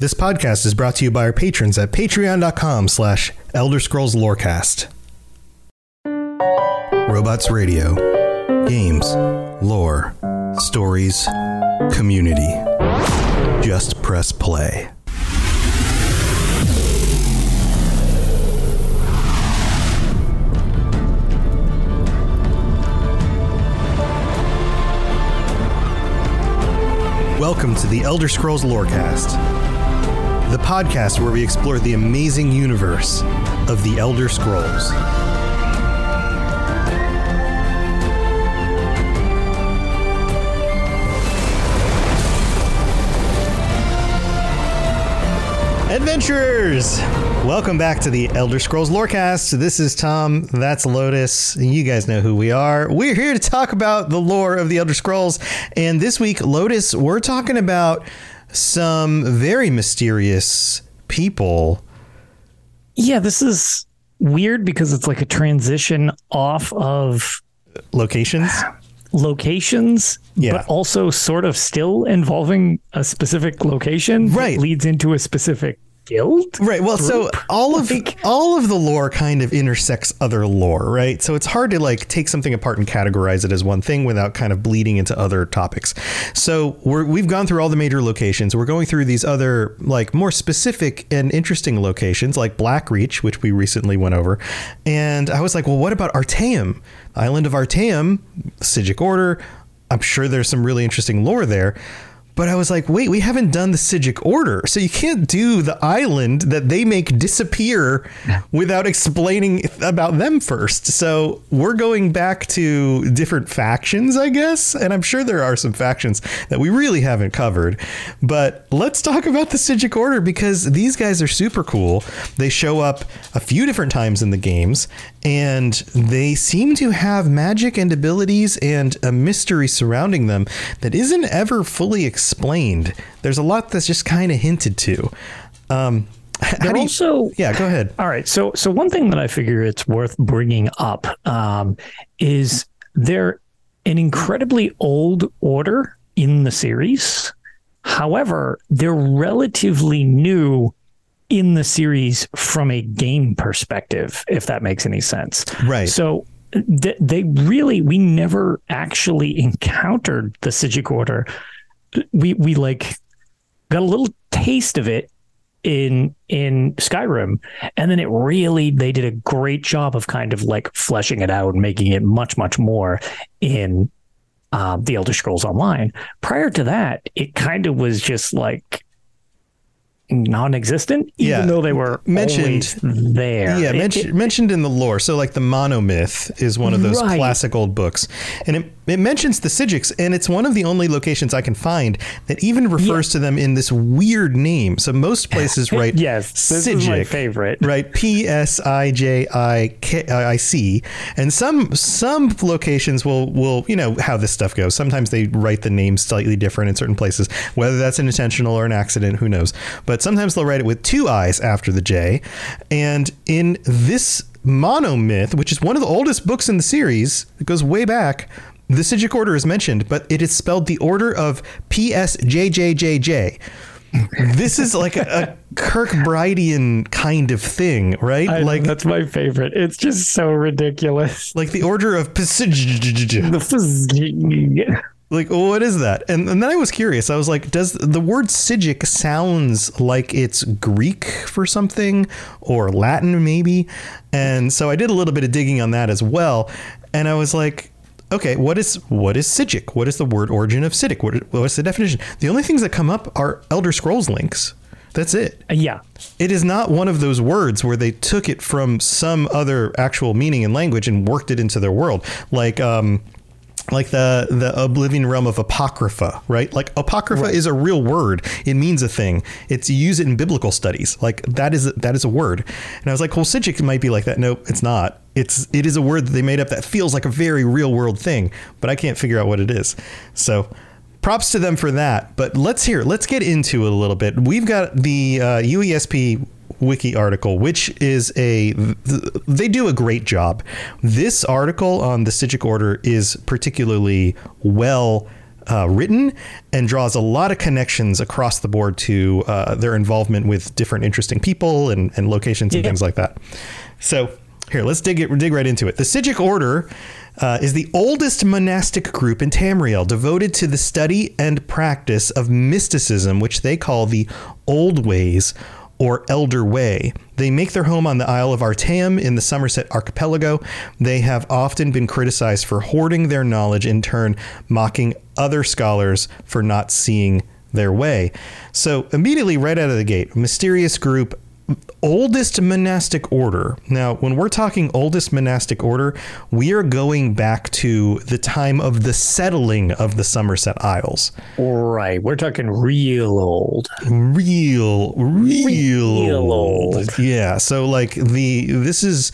This podcast is brought to you by our patrons at patreon.com slash Elder Scrolls Lorecast. Robots Radio. Games. Lore. Stories. Community. Just press play. Welcome to the Elder Scrolls Lorecast, the podcast where we explore the amazing universe of the Elder Scrolls. Adventurers! Welcome back to the Elder Scrolls Lorecast. This is Tom, that's Lotus. You guys know who we are. We're here to talk about the lore of the Elder Scrolls. And this week, Lotus, we're talking about some very mysterious people. Yeah, this is weird because it's like a transition off of Locations? locations, Yeah. but also sort of still involving a specific location. Right. leads into a specific guild. Right. Well, so all of Like- all of the lore kind of intersects other lore, right? So it's hard to like take something apart and categorize it as one thing without kind of bleeding into other topics. So we're we've gone through all the major locations. We're going through these other like more specific and interesting locations like Blackreach, which we recently went over. And I was like, well, what about Artaeum? Island of Artaeum, Psijic Order. I'm sure there's some really interesting lore there. But I was like, wait, we haven't done the Psijic Order. So you can't do the island that they make disappear without explaining about them first. So we're going back to different factions, I guess. And I'm sure there are some factions that we really haven't covered. But let's talk about the Psijic Order because these guys are super cool. They show up a few different times in the games and they seem to have magic and abilities and a mystery surrounding them that isn't ever fully explained. There's a lot that's just kind of hinted to. Um, They're you- also yeah, go ahead. All right. So so one thing that I figure it's worth bringing up um, is they're an incredibly old order in the series. However, they're relatively new in the series from a game perspective, if that makes any sense. Right. So th- they really we never actually encountered the Psijic Order. We we like got a little taste of it in in Skyrim, and then it really they did a great job of kind of like fleshing it out and making it much much more in uh, the Elder Scrolls Online. Prior to that, it kind of was just like non-existent, even Yeah. though they were Mentioned- there. Yeah, It- mentioned it- mentioned in the lore. So like the monomyth is one of those Right. classic old books, and it, it mentions the Psijics, and it's one of the only locations I can find that even refers to them in this weird name. So most places write yes, this is my favorite. right? P S I J I K I C, and some some locations will will you know how this stuff goes. Sometimes they write the name slightly different in certain places, whether that's an intentional or an accident, who knows? But sometimes they'll write it with two I's after the J, and in this monomyth, which is one of the oldest books in the series, it goes way back. The Psijic Order is mentioned, but it is spelled the order of PSJJJJ. this is like a, a Kirkbridean kind of thing, right? I- like that's my favorite. It's just so ridiculous. like the order of The like what is that? And and then I was curious. I was like, does the word Psijic sounds like it's Greek for something or Latin maybe? And so I did a little bit of digging on that as well. And I was like, okay, what is what is Psijic? What is the word origin of Psijic? What, what's the definition? The only things that come up are Elder Scrolls links. That's it. yeah, It is not one of those words where they took it from some other actual meaning in language and worked it into their world. Like um like the the oblivion realm of apocrypha, right? Like apocrypha is a real word. It means a thing. It's you use it in biblical studies. Like that is that is a word. And I was like, well, Psijic might be like that. Nope, it's not. It's it is a word that they made up that feels like a very real world thing, but I can't figure out what it is. So props to them for that. But let's hear. Let's get into it a little bit. We've got the uh, UESP wiki article, which is a they do a great job. This article on the Psijic Order is particularly well uh, written and draws a lot of connections across the board to uh, their involvement with different interesting people and, and locations and Yeah. things like that. So here, let's dig it, dig right into it. The Psijic Order uh, is the oldest monastic group in Tamriel, devoted to the study and practice of mysticism, which they call the Old Ways or Elder Way. They make their home on the Isle of Artaeum in the Summerset Archipelago. They have often been criticized for hoarding their knowledge, in turn, mocking other scholars for not seeing their way. So, immediately, right out of the gate, mysterious group oldest monastic order. Now, when we're talking oldest monastic order, we are going back to the time of the settling of the Summerset Isles. Right. We're talking real old. Real, real, Real old. Yeah. So like the this is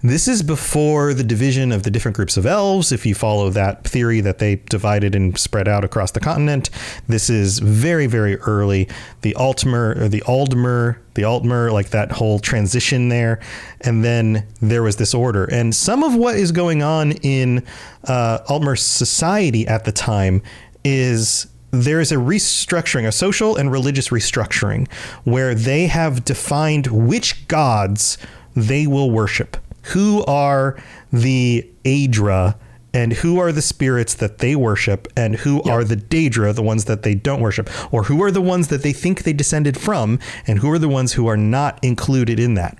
this is before the division of the different groups of elves. If you follow that theory that they divided and spread out across the continent, this is very, very early. The Altmer or the Aldmer, the Altmer, like that whole transition there, and then there was this order. And some of what is going on in uh, Altmer society at the time is there is a restructuring, a social and religious restructuring, where they have defined which gods they will worship. Who are the Aedra and who are the spirits that they worship and who are the Daedra, the ones that they don't worship, or who are the ones that they think they descended from and who are the ones who are not included in that.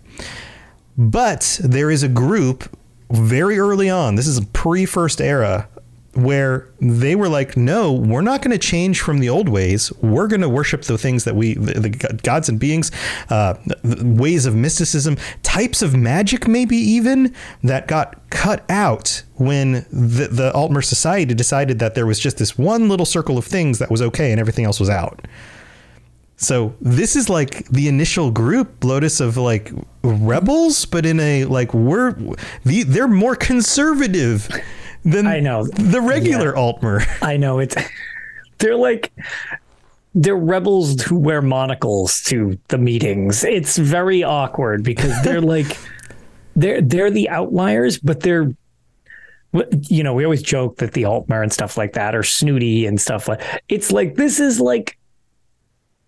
But there is a group very early on, this is a pre first era, where they were like, no, we're not going to change from the old ways. We're going to worship the things that we, the, the gods and beings, uh, ways of mysticism, types of magic, maybe even that got cut out when the, the Altmer Society decided that there was just this one little circle of things that was okay and everything else was out. So this is like the initial group, Lotus, of like rebels, but in a like we're the, they're more conservative than I know. the regular Altmer. I know it's they're like they're rebels who wear monocles to the meetings. It's very awkward because they're like they're they're the outliers, but they're you know, we always joke that the Altmer and stuff like that are snooty and stuff like it's like this is like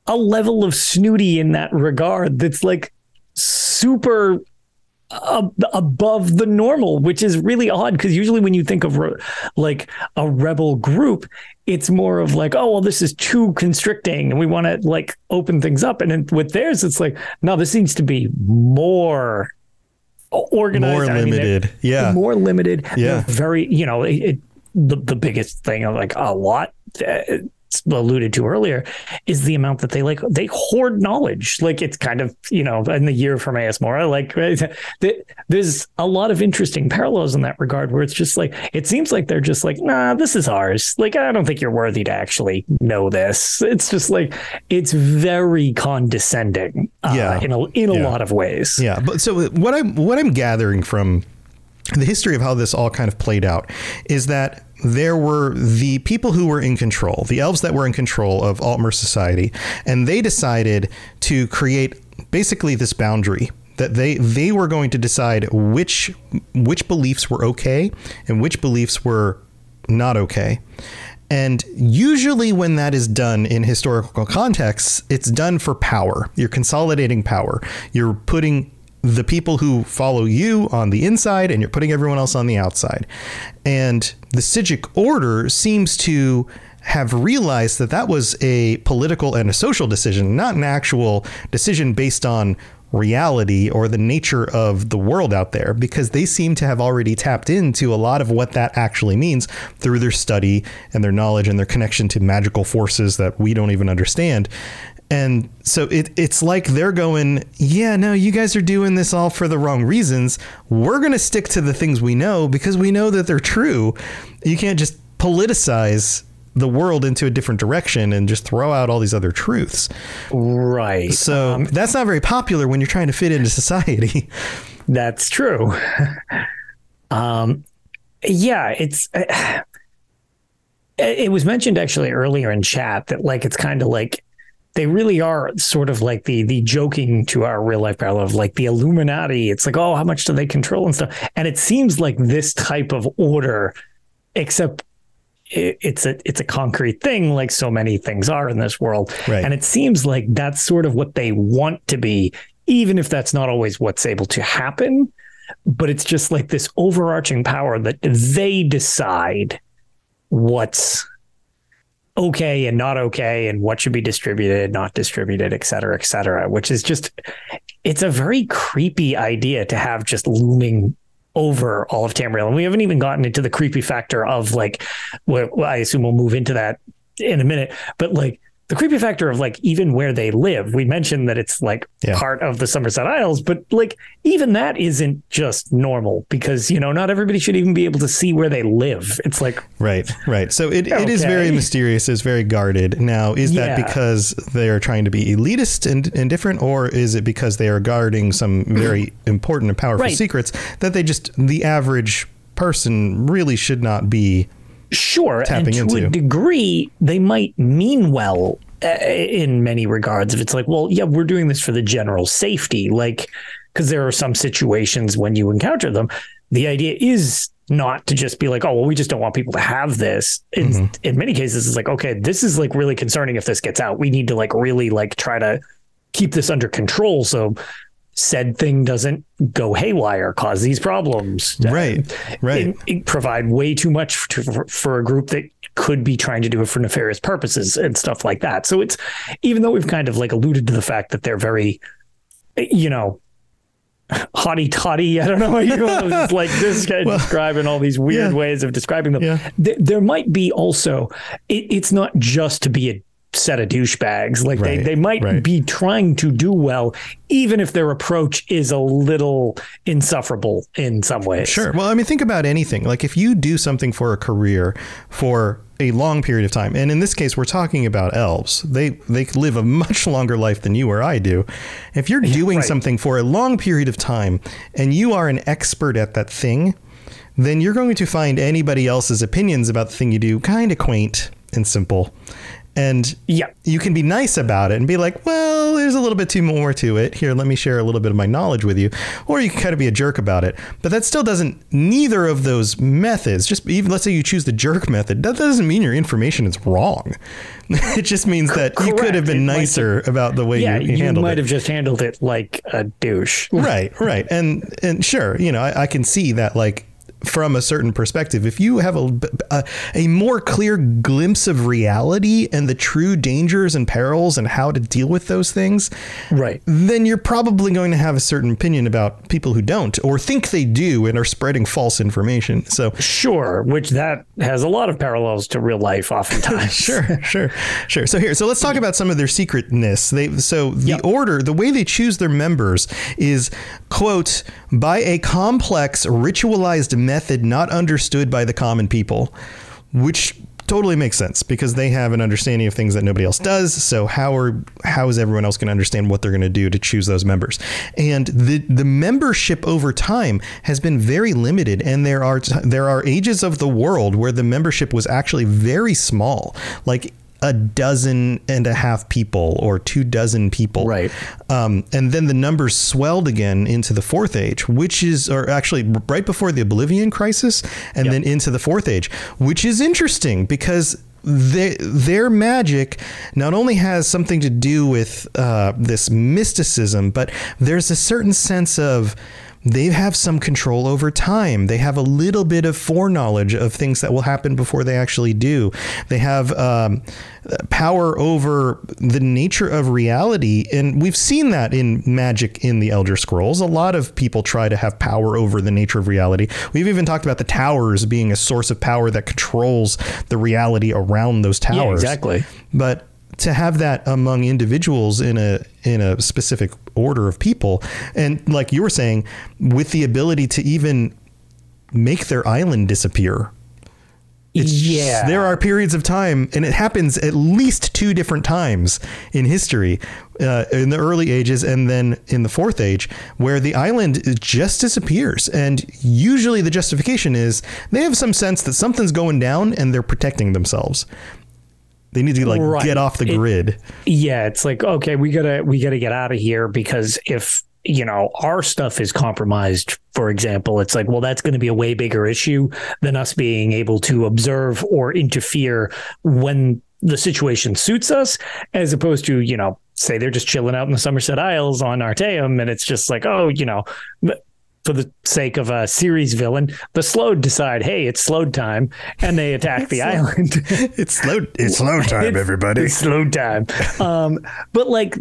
a level of snooty in that regard that's like super above the normal, which is really odd because usually when you think of re- like a rebel group, it's more of like, oh, well, this is too constricting and we want to like open things up. And then with theirs, it's like, no, this needs to be more organized, More I mean, limited. Yeah. more limited. Yeah. Very, you know, it, it, the the biggest thing of like a lot. Uh, alluded to earlier is the amount that they like they hoard knowledge. Like it's kind of you know in the Hermaeus Mora like th- there's a lot of interesting parallels in that regard where it's just like it seems like they're just like nah this is ours. Like I don't think you're worthy to actually know this. It's just like it's very condescending uh, Yeah. in a in a Yeah. lot of ways. Yeah, but so what I'm what I'm gathering from the history of how this all kind of played out is that there were the people who were in control, the elves that were in control of Altmer society, and they decided to create basically this boundary that they they were going to decide which which beliefs were okay and which beliefs were not okay. And usually, when that is done in historical contexts, it's done for power. You're consolidating power. You're putting the people who follow you on the inside and you're putting everyone else on the outside. And the Psijic order seems to have realized that that was a political and a social decision, not an actual decision based on reality or the nature of the world out there because they seem to have already tapped into a lot of what that actually means through their study and their knowledge and their connection to magical forces that we don't even understand. And so it, it's like they're going, yeah, no, you guys are doing this all for the wrong reasons. We're going to stick to the things we know because we know that they're true. You can't just politicize the world into a different direction and just throw out all these other truths. right So that's not very popular when you're trying to fit into society. That's true. um, yeah, it's. Uh, it was mentioned actually earlier in chat that like it's kind of like they really are sort of like the the joking to our real life parallel of like the Illuminati. It's like oh, how much do they control and stuff? And it seems like this type of order, except it, it's a it's a concrete thing, like so many things are in this world. Right. And it seems like that's sort of what they want to be, even if that's not always what's able to happen. But it's just like this overarching power that they decide what's okay and not okay and what should be distributed not distributed et cetera et cetera which is just it's a very creepy idea to have just looming over all of Tamriel. And we haven't even gotten into the creepy factor of like, well, I assume we'll move into that in a minute, but like the creepy factor of like even where they live. We mentioned that it's like Yeah. part of the Summerset Isles, but like even that isn't just normal because, you know, not everybody should even be able to see where they live. It's like, Right, right. So it, it is very mysterious. It's very guarded. Now, is that because they are trying to be elitist and, and different, or is it because they are guarding some very important and powerful Right. secrets that they just the average person really should not be? Sure, tapping and to into. a degree, they might mean well uh, in many regards. If it's like, well, yeah, we're doing this for the general safety, like because there are some situations when you encounter them, the idea is not to just be like, oh, well, we just don't want people to have this. In, Mm-hmm. in many cases, it's like, okay, this is like really concerning if this gets out. We need to like really like try to keep this under control. So said thing doesn't go haywire, cause these problems. Right, um, right. and- and provide way too much to, for, for a group that could be trying to do it for nefarious purposes and stuff like that. So it's even though we've kind of like alluded to the fact that they're very, you know, hotty toddy. I don't know what you it's like this guy describing all these weird yeah. ways of describing them. Yeah. There, there might be also. It, it's not just to be a set of douchebags. Like they Right, they might right. be trying to do well, even if their approach is a little insufferable in some ways. Sure. Well, I mean, think about anything. Like if you do something for a career for a long period of time, and in this case, we're talking about elves. They they live a much longer life than you or I do. If you're doing right. something for a long period of time and you are an expert at that thing, then you're going to find anybody else's opinions about the thing you do kind of quaint and simple. And Yeah. you can be nice about it and be like, well, there's a little bit too more to it. Here, let me share a little bit of my knowledge with you. Or you can kind of be a jerk about it. But that still doesn't, neither of those methods, just even let's say you choose the jerk method, that doesn't mean your information is wrong. it just means that you could have been nicer about the way Yeah, you, you you handled it. You might have just handled it like a douche. right right and and sure you know I, I can see that like from a certain perspective if you have a, a a more clear glimpse of reality and the true dangers and perils and how to deal with those things Right. then you're probably going to have a certain opinion about people who don't or think they do and are spreading false information so Sure, which that has a lot of parallels to real life oftentimes. sure, sure, sure. So here, so let's talk about some of their secretness. They so the Yep. order, the way they choose their members is quote by a complex ritualized method not understood by the common people, which totally makes sense because they have an understanding of things that nobody else does. So how are how is everyone else going to understand what they're going to do to choose those members? And the the membership over time has been very limited, and there are there are ages of the world where the membership was actually very small, like a dozen and a half people or two dozen people. Right. Um, and then the numbers swelled again into the fourth age, which is, or actually right before the Oblivion crisis, and then into the fourth age, which is interesting because they, their magic not only has something to do with uh, this mysticism, but there's a certain sense of they have some control over time. They have a little bit of foreknowledge of things that will happen before they actually do. They have um, power over the nature of reality. And we've seen that in magic in the Elder Scrolls. A lot of people try to have power over the nature of reality. We've even talked about the towers being a source of power that controls the reality around those towers. Yeah, exactly. But to have that among individuals in a in a specific order of people, and like you were saying, with the ability to even make their island disappear. It's yeah. there are periods of time, and it happens at least two different times in history, uh, in the early ages and then in the fourth age, where the island just disappears. And usually the justification is they have some sense that something's going down and they're protecting themselves. They need to like Right. get off the It- grid. yeah, it's like okay, we gotta we gotta get out of here because if you know our stuff is compromised for example it's like well that's going to be a way bigger issue than us being able to observe or interfere when the situation suits us as opposed to you know say they're just chilling out in the summerset isles on artaeum and it's just like oh you know for the sake of a series villain, the slowed decide, hey, it's slowed time, and they attack the island. it's slow. It's slow time, everybody. It's slow time. Um, but like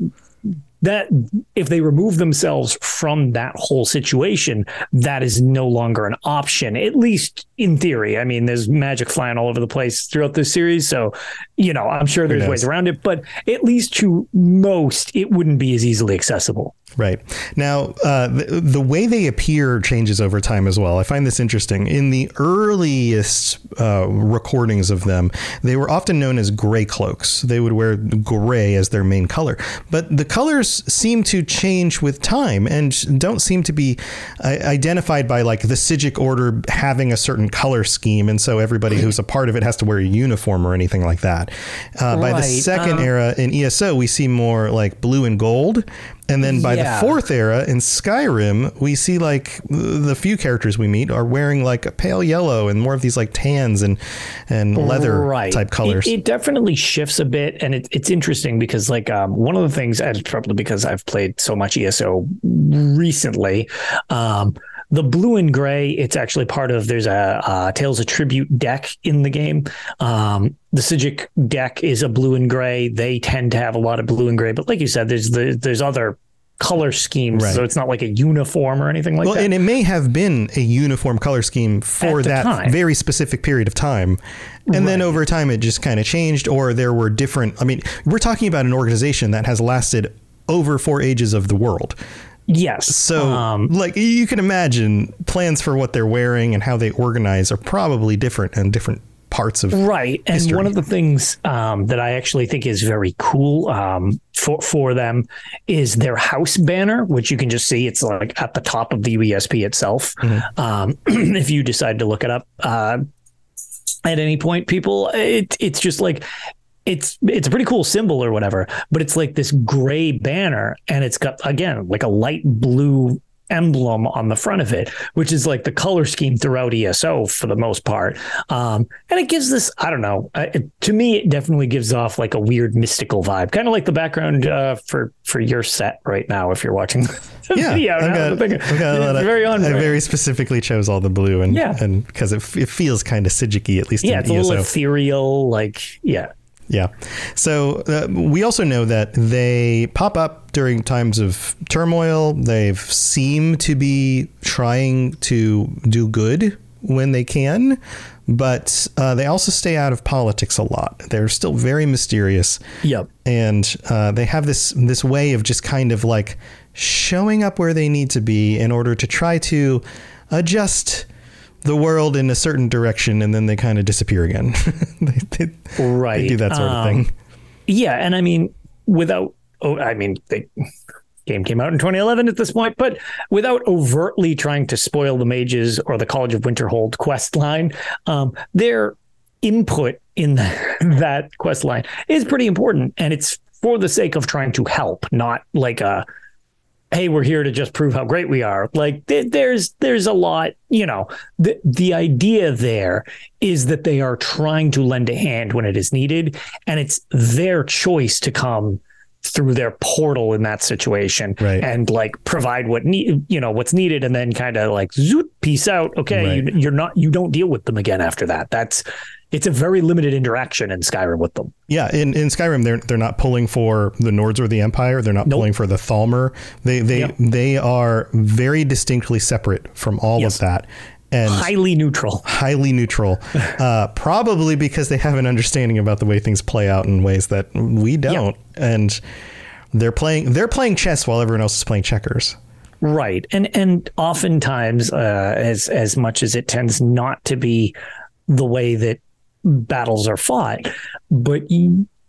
that, if they remove themselves from that whole situation, that is no longer an option. At least in theory. I mean, there's magic flying all over the place throughout this series, so you know, I'm sure there's ways around it. But at least to most, it wouldn't be as easily accessible. Right. Now, uh, the, the way they appear changes over time as well. I find this interesting. In the earliest uh, recordings of them, they were often known as gray cloaks. They would wear gray as their main color. But the colors seem to change with time and don't seem to be uh, identified by like the Psijic order having a certain color scheme. And so everybody who's a part of it has to wear a uniform or anything like that. Uh, By the second um, era in ESO, we see more like blue and gold. And then by Yeah. the fourth era in Skyrim, we see like the few characters we meet are wearing like a pale yellow and more of these like tans and and leather right. type colors. It, it definitely shifts a bit, and it, it's interesting because like um, one of the things, and it's probably because I've played so much ESO recently. Um, the blue and gray, it's actually part of. There's a, uh Tales of Tribute deck in the game. Um, the Psijic deck is a blue and gray. They tend to have a lot of blue and gray, but like you said, there's the, there's other color schemes, Right. so it's not like a uniform or anything like well, that. and it may have been a uniform color scheme for that time. very specific period of time. And then over time, it just kind of changed, or there were different. I mean, we're talking about an organization that has lasted over four ages of the world. Yes. So, um, like, you can imagine plans for what they're wearing and how they organize are probably different in different parts of. Right. And history. one of the things um, that I actually think is very cool um, for, for them is their house banner, which you can just see. It's like at the top of the UESP itself. Um, if you decide to look it up uh, at any point, people, it, it's just like, it's it's a pretty cool symbol or whatever, but it's like this gray banner and it's got again like a light blue emblem on the front of it, which is like the color scheme throughout ESO for the most part. Um, and it gives this, I don't know, uh, it, to me, it definitely gives off like a weird mystical vibe, kind of like the background uh, for for your set right now if you're watching. Yeah, video. I've got, I'm thinking, I've got a lot of, very on. I very specifically chose all the blue and Yeah. and because it, it feels kind of Psijic-y, at least yeah, in it's a little ethereal, like yeah. Yeah. So uh, we also know that they pop up during times of turmoil. They seem to be trying to do good when they can, but uh, they also stay out of politics a lot. They're still very mysterious, Yep. and uh, they have this this way of just kind of like showing up where they need to be in order to try to adjust the world in a certain direction, and then they kind of disappear again. they, they, Right. they do that sort of Um, thing. Yeah, and I mean, without, oh, I mean, the game came out in 2011 at this point, but without overtly trying to spoil the mages or the College of Winterhold quest line, um, their input in that quest line is pretty important, and it's for the sake of trying to help, not like a hey we're here to just prove how great we are like th- there's there's a lot you know the the idea there is that they are trying to lend a hand when it is needed and it's their choice to come through their portal in that situation Right. and like provide what need you know what's needed and then kind of like zoot peace out okay Right. you, you're not you don't deal with them again after that that's it's a very limited interaction in Skyrim with them Yeah, in, in Skyrim, they're they're not pulling for the Nords or the Empire. They're not Nope. pulling for the Thalmor. They they Yep. they are very distinctly separate from all Yes. of that, and highly neutral highly neutral. uh, probably because they have an understanding about the way things play out in ways that we don't, and they're playing they're playing chess while everyone else is playing checkers. Right. And and oftentimes uh, as as much as it tends not to be the way that battles are fought, but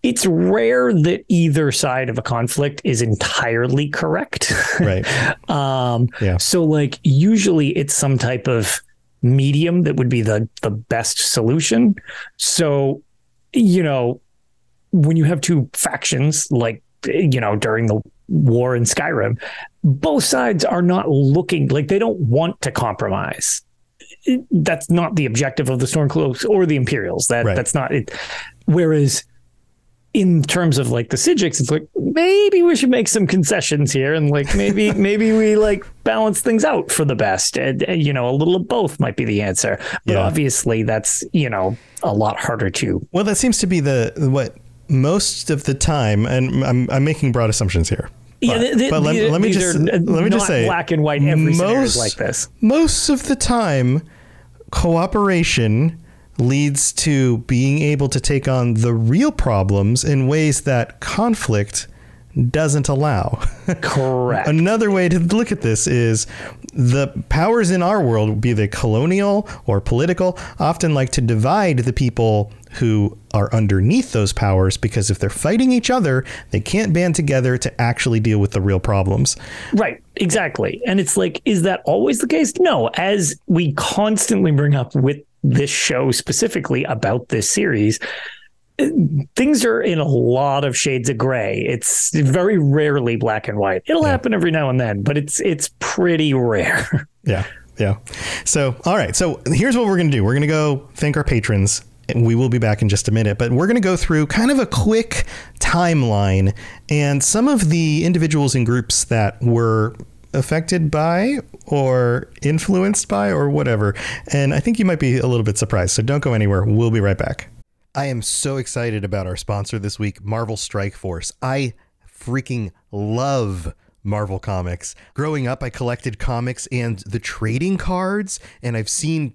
it's rare that either side of a conflict is entirely correct. Right. um Yeah. so like usually it's some type of medium that would be the the best solution. So you know when you have two factions like you know during the war in Skyrim, both sides are not looking like they don't want to compromise. That's not the objective of the Stormcloaks or the Imperials. That Right. that's not it. Whereas in terms of like the Psijics, it's like maybe we should make some concessions here, and like maybe maybe we like balance things out for the best, and, and, you know a little of both might be the answer. But Yeah. obviously, that's you know a lot harder to. Well, that seems to be the what most of the time, and I'm, I'm making broad assumptions here. Yeah, But- th- th- but let, these- let me just let me not just say black and white. Every is like this. Most of the time, cooperation leads to being able to take on the real problems in ways that conflict doesn't allow. Correct. Another way to look at this is the powers in our world, be they colonial or political, often like to divide the people who are underneath those powers because if they're fighting each other, they can't band together to actually deal with the real problems. Right, exactly. And it's like, is that always the case? No, as we constantly bring up with this show specifically about this series, things are in a lot of shades of gray. It's very rarely black and white. It'll happen every now and then, but it's it's pretty rare. Yeah. Yeah. So, all right. So, here's what we're going to do. We're going to go thank our patrons. We will be back in just a minute, but we're going to go through kind of a quick timeline and some of the individuals and groups that were affected by or influenced by or whatever. And I think you might be a little bit surprised. So, don't go anywhere. We'll be right back. I am so excited about our sponsor this week, Marvel Strike Force. I freaking love Marvel Comics. Growing up, I collected comics and the trading cards, and I've seen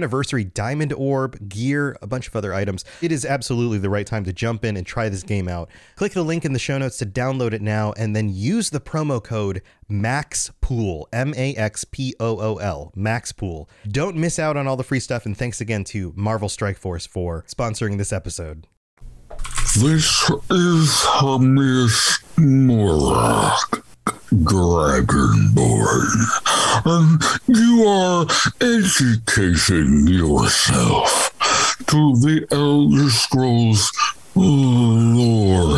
anniversary diamond orb, gear, a bunch of other items. It is absolutely the right time to jump in and try this game out. Click the link in the show notes to download it now and then use the promo code MAXPOOL, M A X P O O L, MAXPOOL. Don't miss out on all the free stuff and thanks again to Marvel Strike Force for sponsoring this episode. This is Hamis Morak, Dragonborn, and you are educating yourself to the Elder Scrolls Lorecast.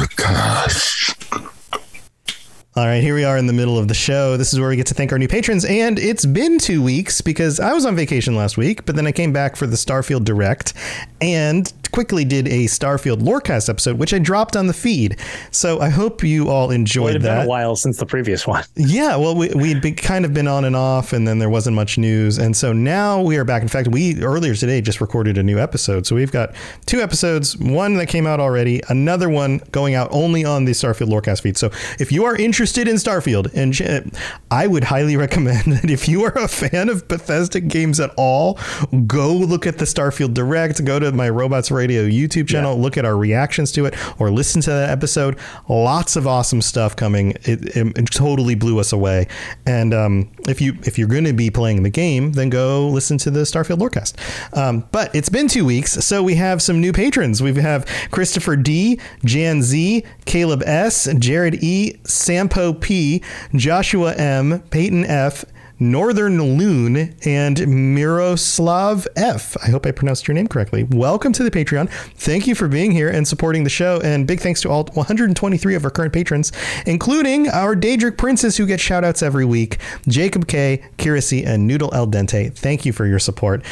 All right, here we are in the middle of the show. This is where we get to thank our new patrons. And it's been two weeks because I was on vacation last week, but then I came back for the Starfield Direct and quickly did a Starfield Lorecast episode, which I dropped on the feed. So I hope you all enjoyed had been that. a while since the previous one. Yeah, well, we, we'd been kind of been on and off, and then there wasn't much news. And so now we are back. In fact, we earlier today just recorded a new episode. So we've got two episodes, one that came out already, another one going out only on the Starfield Lorecast feed. So if you are interested in Starfield, and I would highly recommend that if you are a fan of Bethesda games at all, go look at the Starfield Direct, go to my Robots Radio YouTube channel, look at our reactions to it, or listen to that episode. Lots of awesome stuff coming. It, it, it totally blew us away. And um, if you if you're going to be playing the game, then go listen to the Starfield Lorecast. Um, but it's been two weeks, so we have some new patrons. We have Christopher D, Jan Z, Caleb S, Jared E, Sampo P, Joshua M, Peyton F. Northern Loon and Miroslav F. I hope I pronounced your name correctly. Welcome to the Patreon. Thank you for being here and supporting the show. And big thanks to all 123 of our current patrons, including our Daedric Princes who get shout outs every week Jacob K, Kirisi, and Noodle El Dente. Thank you for your support.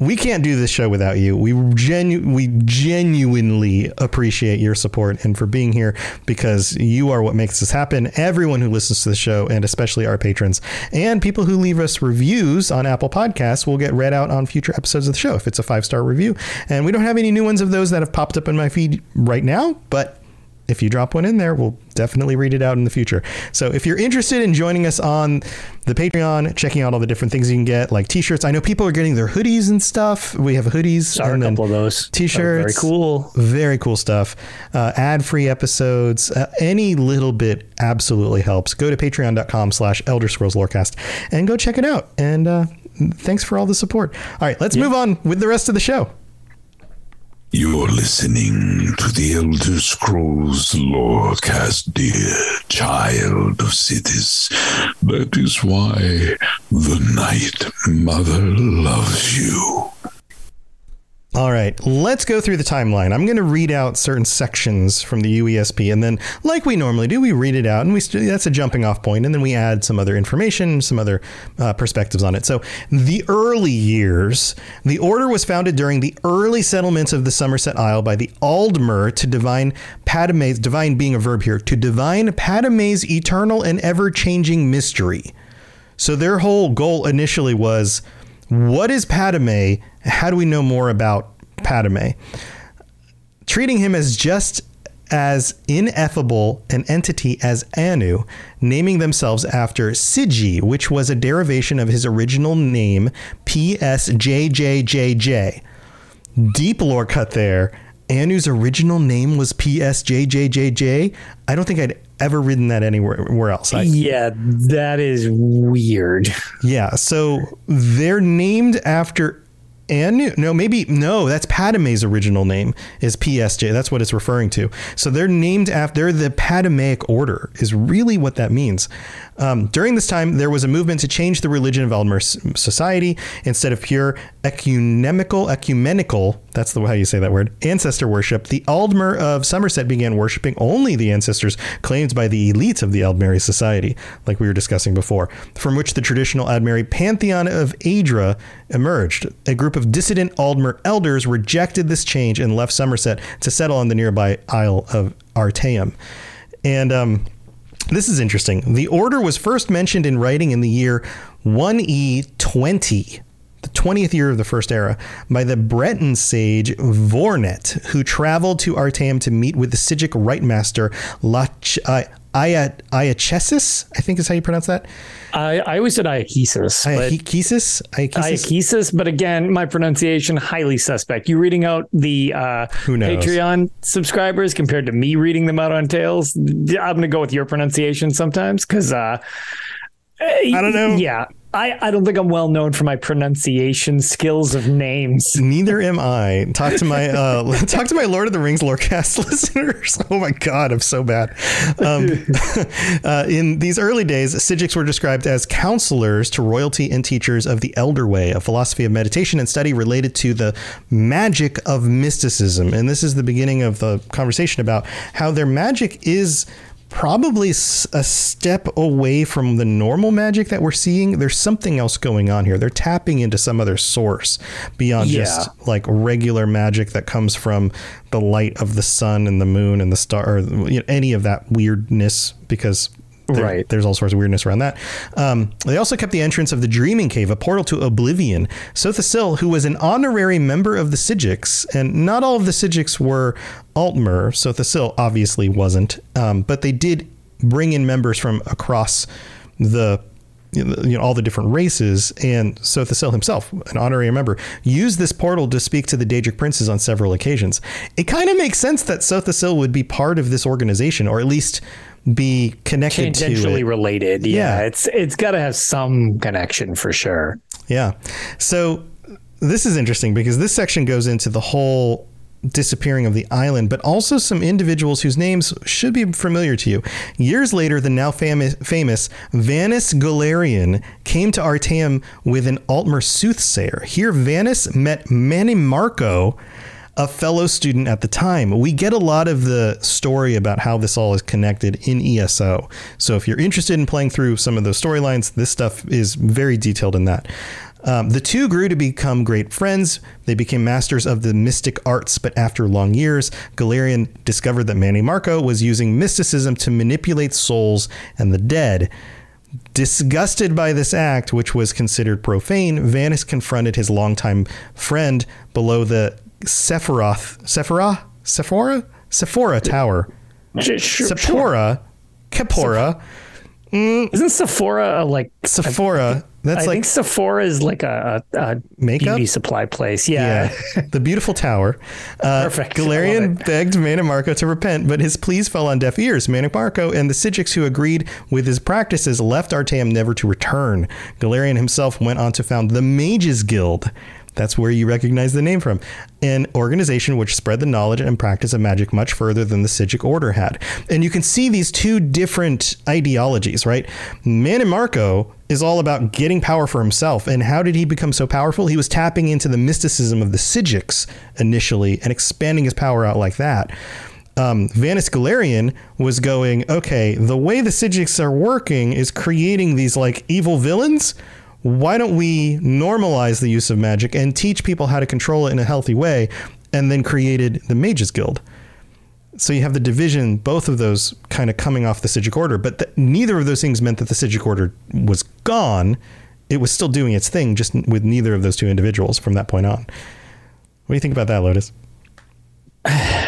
We can't do this show without you. We, genu- we genuinely appreciate your support and for being here because you are what makes this happen. Everyone who listens to the show, and especially our patrons, and people who leave us reviews on Apple Podcasts will get read out on future episodes of the show if it's a five star review. And we don't have any new ones of those that have popped up in my feed right now, but if you drop one in there, we'll definitely read it out in the future. So if you're interested in joining us on the Patreon, checking out all the different things you can get, like t-shirts. I know people are getting their hoodies and stuff. We have hoodies. Saw a and then couple of those. T-shirts. Very cool. Very cool stuff. Uh, ad-free episodes. Uh, any little bit absolutely helps. Go to patreon.com slash Elder Scrolls Lorecast and go check it out. And uh, thanks for all the support. All right, let's move on with the rest of the show. You're listening to the Elder Scrolls Lorecast, dear child of cities. That is why the Night Mother loves you. All right, let's go through the timeline. I'm going to read out certain sections from the UESP, and then, like we normally do, we read it out, and we that's a jumping off point, and then we add some other information, some other uh, perspectives on it. So, the early years, the order was founded during the early settlements of the Summerset Isle by the Aldmer to divine Padhome's, divine being a verb here, to divine Padhome's eternal and ever-changing mystery. So, their whole goal initially was what is Padhome? How do we know more about Padhome? Treating him as just as ineffable an entity as Anu, naming themselves after Siji, which was a derivation of his original name, PSJJJJ. Deep lore cut there. Anu's original name was PSJJJJ. I don't think I'd ever written that anywhere else. I, yeah, that is weird. Yeah, so they're named after Anu. No, maybe no. That's Padhome's original name is PSJ. That's what it's referring to. So they're named after the Padmaic order. Is really what that means. Um, during this time, there was a movement to change the religion of Aldmer society instead of pure ecumenical, ecumenical. That's the how you say that word. Ancestor worship. The Aldmer of Summerset began worshiping only the ancestors claimed by the elites of the Aldmeri society, like we were discussing before, from which the traditional Aldmeri pantheon of Aedra emerged. A group of dissident Aldmer elders rejected this change and left Summerset to settle on the nearby Isle of Artaeum. And um, this is interesting. The order was first mentioned in writing in the year 1E20, the 20th year of the First Era, by the Breton sage Vornet, who traveled to Artaeum to meet with the Psijic Rite Master Lach- uh, Iachesis, I think is how you pronounce that. I, I always said Iachesis. Iachesis? Iachesis? but again, my pronunciation highly suspect. You reading out the uh, Patreon subscribers compared to me reading them out on Tales. I'm going to go with your pronunciation sometimes because uh, I don't know. Yeah, I, I don't think I'm well known for my pronunciation skills of names. Neither am I. Talk to my uh, talk to my Lord of the Rings lorecast listeners. Oh my god, I'm so bad. Um, uh, in these early days, Psijics were described as counselors to royalty and teachers of the Elder Way, a philosophy of meditation and study related to the magic of mysticism. And this is the beginning of the conversation about how their magic is probably a step away from the normal magic that we're seeing. There's something else going on here. They're tapping into some other source beyond yeah. just like regular magic that comes from the light of the sun and the moon and the star, or you know, any of that weirdness because there, right. There's all sorts of weirdness around that. Um, they also kept the entrance of the Dreaming Cave, a portal to oblivion. Sotha Sil, who was an honorary member of the Psijics, and not all of the Psijics were Altmer. Sotha Sil obviously wasn't, um, but they did bring in members from across the you know, all the different races, and Sotha Sil himself, an honorary member, used this portal to speak to the Daedric princes on several occasions. It kind of makes sense that Sotha Sil would be part of this organization, or at least be connected tangentially to related. Yeah, yeah. it's it's got to have some connection for sure. Yeah. So this is interesting because this section goes into the whole disappearing of the island, but also some individuals whose names should be familiar to you. Years later, the now famous, famous Vanus Galerion came to Artaeum with an Altmer soothsayer. Here, Vanus met Mannimarco a fellow student at the time. We get a lot of the story about how this all is connected in ESO. So if you're interested in playing through some of those storylines, this stuff is very detailed in that. Um, the two grew to become great friends. They became masters of the mystic arts, but after long years, Galerion discovered that Mannimarco was using mysticism to manipulate souls and the dead. Disgusted by this act, which was considered profane, Vanus confronted his longtime friend below the Sephiroth, Sephora, Sephora, Sephora Tower. Sh- sure, sure. Sephora, Kapora, Isn't Sephora a, like? Sephora. That's I like think Sephora is like a, a, a Makeup? beauty supply place. Yeah. Yeah, the beautiful tower. Uh, Perfect. Galerion begged Mannimarco to repent, but his pleas fell on deaf ears. Mannimarco and the Psijics who agreed with his practices left Artaeum never to return. Galerion himself went on to found the Mages Guild. That's where you recognize the name from. An organization which spread the knowledge and practice of magic much further than the Psijic Order had. And you can see these two different ideologies, right? Mannimarco is all about getting power for himself. And how did he become so powerful? He was tapping into the mysticism of the Psijics initially and expanding his power out like that. Um, Vanus Galerion was going, okay, the way the Psijics are working is creating these like evil villains. Why don't we normalize the use of magic and teach people how to control it in a healthy way? And then created the Mages Guild. So you have the division, both of those kind of coming off the Psijic Order, but th- neither of those things meant that the Psijic Order was gone. It was still doing its thing, just with neither of those two individuals from that point on. What do you think about that, Lotus?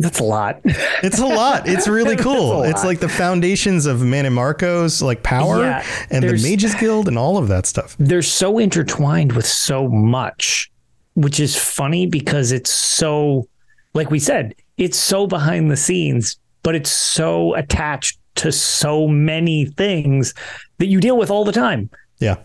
That's a lot. It's a lot. It's really cool. It's like the foundations of Mannimarco's like power Yeah, and the Mages Guild and all of that stuff. They're so intertwined with so much, which is funny because it's so, like we said, it's so behind the scenes, but it's so attached to so many things that you deal with all the time. Yeah.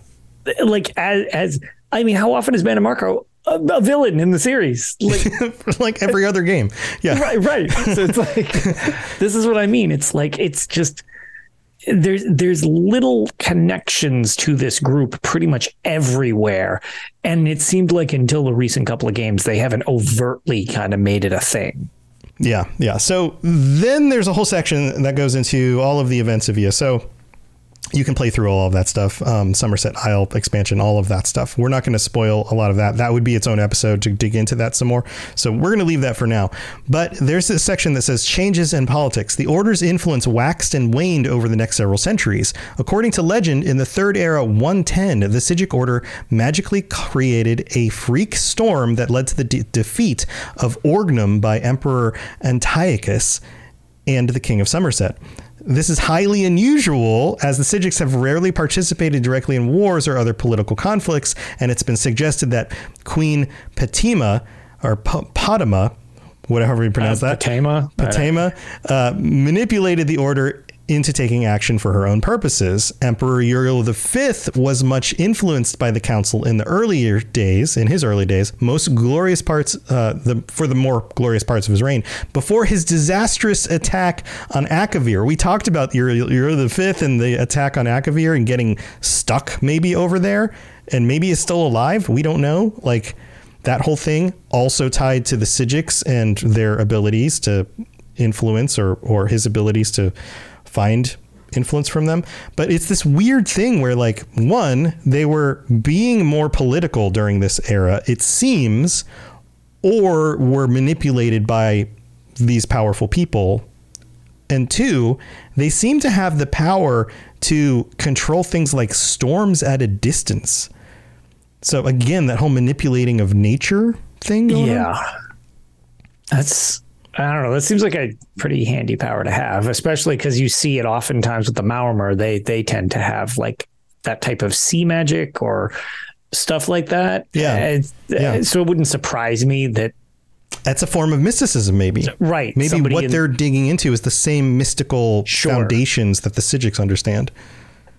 Like as, as I mean, how often is Man and a, a villain in the series? Like like every other game. Yeah. right right so it's like this is what i mean it's like it's just there's there's little connections to this group pretty much everywhere and it seemed like until the recent couple of games they haven't overtly kind of made it a thing Yeah, yeah. So then there's a whole section that goes into all of the events of ESO. You can play through all of that stuff, um, Summerset Isle expansion, all of that stuff. We're not going to spoil a lot of that. That would be its own episode to dig into that some more. So we're going to leave that for now. But there's this section that says changes in politics. The order's influence waxed and waned over the next several centuries. According to legend, in the Third Era 110, the Psijic Order magically created a freak storm that led to the de- defeat of Orgnum by Emperor Antiochus and the King of Summerset. This is highly unusual as the Psijics have rarely participated directly in wars or other political conflicts, and it's been suggested that Queen Patima, or P- Padma, whatever you pronounce that, Patama? Patama, uh, manipulated the order into taking action for her own purposes. Emperor Uriel V was much influenced by the council in the earlier days, in his early days, most glorious parts, uh, the for the more glorious parts of his reign, before his disastrous attack on Akavir. We talked about Uriel, Uriel V and the attack on Akavir and getting stuck maybe over there, and maybe is still alive. We don't know. Like that whole thing also tied to the Psijics and their abilities to influence or or his abilities to find influence from them. But it's this weird thing where like one they were being more political during this era it seems or were manipulated by these powerful people. And two they seem to have the power to control things like storms at a distance. So again that whole manipulating of nature thing going on? yeah. That's I don't know. That seems like a pretty handy power to have, especially because you see it oftentimes with the Maormer. They they tend to have like that type of sea magic or stuff like that. Yeah. Uh, Yeah. So it wouldn't surprise me that that's a form of mysticism maybe right. Maybe what in- they're digging into is the same mystical Sure. foundations that the Psijics understand.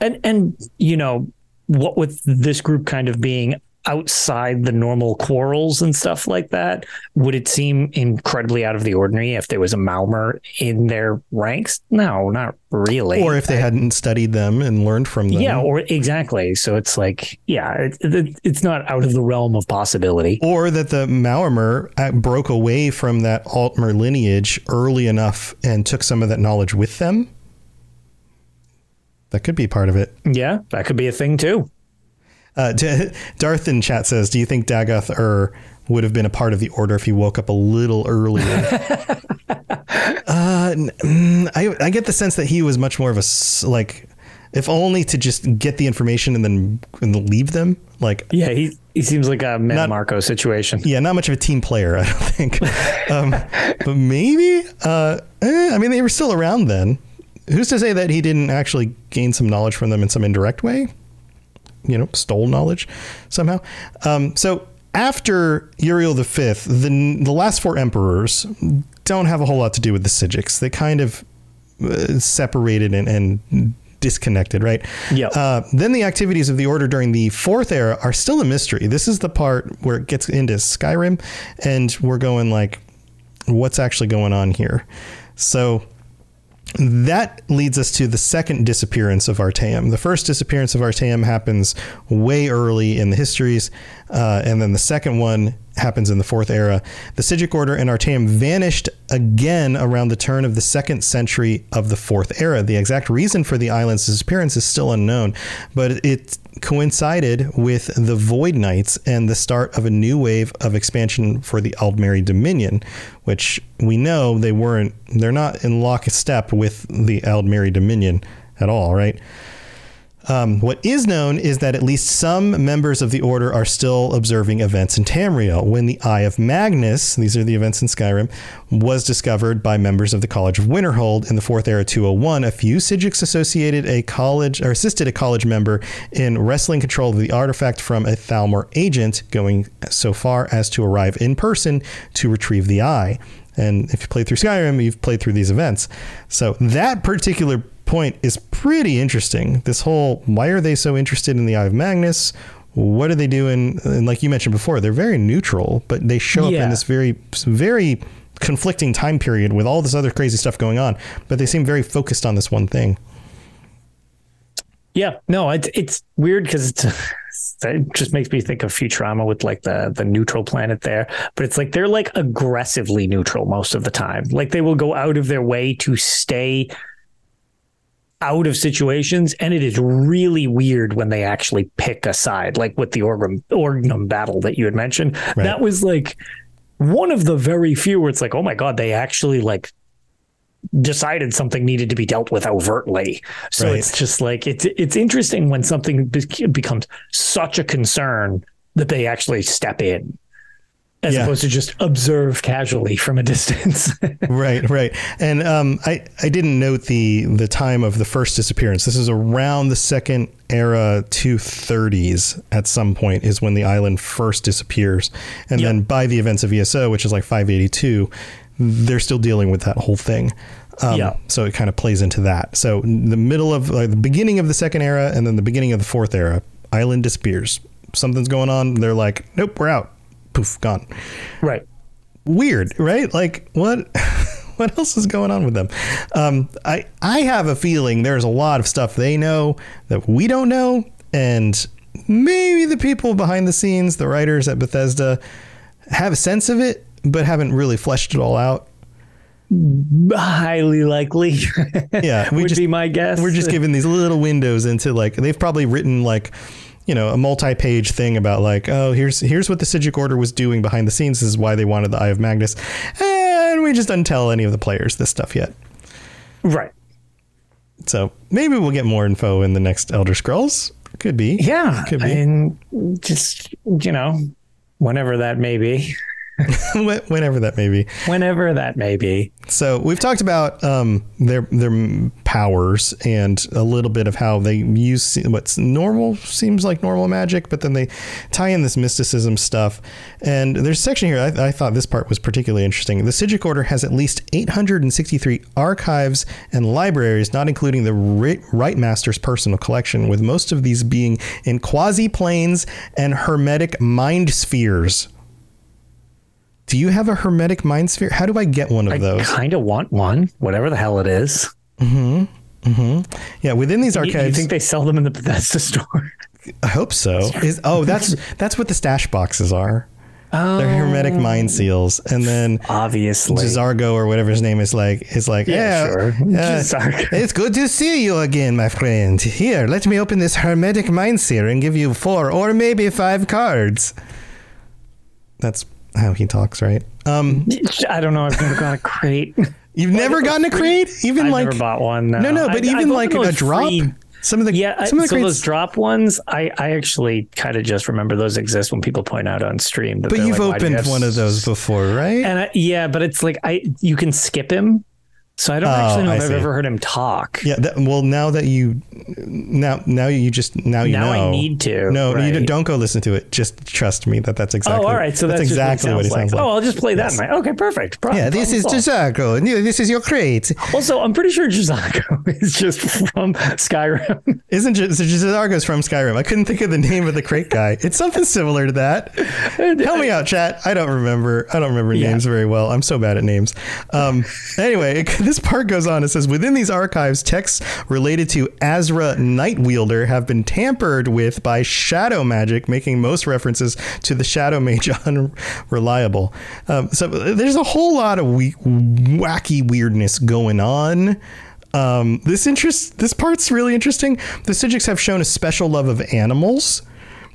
and and you know what with this group kind of being outside the normal quarrels and stuff like that would it seem incredibly out of the ordinary if there was a Maormer in their ranks no not really Or if they hadn't studied them and learned from them. yeah or exactly so it's like yeah it, it, it's not out of the realm of possibility Or that the Maormer uh, broke away from that Altmer lineage early enough and took some of that knowledge with them. That could be part of it. yeah that could be a thing too Uh, D- Darth in chat says, "Do you think Dagoth Ur would have been a part of the Order if he woke up a little earlier?" uh, mm, I I get the sense that he was much more of a like, if only to just get the information and then and leave them. Like, yeah he he seems like a Mannimarco situation. Yeah, not much of a team player, I don't think. um, but maybe. Uh, eh, I mean, they were still around then. Who's to say that he didn't actually gain some knowledge from them in some indirect way? You know, stole knowledge somehow. Um, so after Uriel V, the the last four emperors don't have a whole lot to do with the Psijics. They kind of uh, separated and, and disconnected, right? Yeah. Uh, then the activities of the order during the fourth era are still a mystery. This is the part where it gets into Skyrim, and we're going like, what's actually going on here? So that leads us to the second disappearance of Artaeum. The first disappearance of Artaeum happens way early in the histories, uh, and then the second one happens in the fourth era. The Psijic Order and Artaeum vanished again around the turn of the second century of the fourth era. The exact reason for the island's disappearance is still unknown, but it coincided with the Void Nights and the start of a new wave of expansion for the Aldmeri Dominion, which we know they weren't, they're not in lockstep with the Aldmeri Dominion at all, right? Um, what is known is that at least some members of the order are still observing events in Tamriel. When the Eye of Magnus, these are the events in Skyrim, was discovered by members of the College of Winterhold in the Fourth Era 201, a few Psijics associated a college or assisted a college member in wresting control of the artifact from a Thalmor agent, going so far as to arrive in person to retrieve the eye. And if you played through Skyrim, you've played through these events. So that particular point is pretty interesting. This whole why are they so interested in the Eye of Magnus? What are they doing? And like you mentioned before, they're very neutral, but they show up in this very, very conflicting time period with all this other crazy stuff going on. But they seem very focused on this one thing. Yeah, no, it's it's weird because it just makes me think of Futurama with like the the neutral planet there, but it's like they're like aggressively neutral most of the time. Like they will go out of their way to stay out of situations, and it is really weird when they actually pick a side, like with the Orgnum Orgnum battle that you had mentioned. That was like one of the very few where it's like, oh my god, they actually like decided something needed to be dealt with overtly. So Right. it's just like it's it's interesting when something becomes such a concern that they actually step in. As Yeah. opposed to just observe casually from a distance. right, right. And um, I I didn't note the the time of the first disappearance. This is around the second era 230s. At some point is when the island first disappears, and Yep. then by the events of ESO, which is like 582, they're still dealing with that whole thing. Um, Yeah. So it kind of plays into that. So the middle of like, the beginning of the second era, and then the beginning of the fourth era, island disappears. Something's going on. They're like, nope, we're out. Poof, gone right. weird, right? Like what what else is going on with them? Um, I I have a feeling there's a lot of stuff they know that we don't know, and maybe the people behind the scenes, the writers at Bethesda, have a sense of it, but haven't really fleshed it all out. Highly likely. Yeah, we would just be my guess. we're just given these little windows into like they've probably written like you know a multi-page thing about like oh here's here's what the Psijic Order was doing behind the scenes. This is why they wanted the Eye of Magnus, and we just didn't tell any of the players this stuff yet. right. So maybe we'll get more info in the next Elder Scrolls. Could be. Yeah. Could be. And just you know, whenever that may be. Wh- Whenever that may be. Whenever that may be. So we've talked about um, their their powers and a little bit of how they use what's normal seems like normal magic, but then they tie in this mysticism stuff. And there's a section here I, I thought this part was particularly interesting. The Psijic Order has at least 863 archives and libraries, not including the Ri- Ritemaster's personal collection, with most of these being in quasi planes and hermetic mind spheres. Do you have a hermetic mind sphere? How do I get one of I those? I kind of want one, whatever the hell it is. Mhm. Mhm. Yeah, within these You- You, think they sell them in the Bethesda store? I hope so. Is oh, that's that's what the stash boxes are. Oh. They're hermetic mind seals, and then Obviously. J'zargo or whatever his name is like is like Yeah, yeah, sure. uh, it's good to see you again, my friend. Here, let me open this hermetic mind seal and give you four or maybe five cards. That's how he talks, right? Um, I don't know. I've never got a crate. you've never gotten a crate, even I've like never bought one. No, No, no, but I- even like a drop. free- Some of the Yeah, some of the so crates, those drop ones, I, I actually kind of just remember those exist when people point out on stream. That but you've like, "Why you opened one of those before, right? And I, yeah, but it's like I you can skip him, so I don't actually know Oh, if I've see. ever heard him talk. yeah. That, well, now that you now now you just now you Now I need to, No, you right. don't, don't go listen to it. Just trust me that that's exactly. oh, all right. So that's, exactly what he it sounds sounds like. Oh, I'll just play that. in my- Okay, perfect. Pro- yeah, this problem is solved. This is your crate. Also, I'm pretty sure Jizako is just from Skyrim. Isn't J'zargo's from Skyrim? I couldn't think of the name of the crate guy. It's something similar to that. Help me out, chat. I don't remember. I don't remember Yeah. names very well. I'm so bad at names. Um, anyway, it- this part goes on. It says within these archives, texts related to Azra Nightwielder have been tampered with by shadow magic, making most references to the shadow mage unreliable. Um, so there's a whole lot of we- wacky weirdness going on. Um, this interest, this part's really interesting. The Psijics have shown a special love of animals.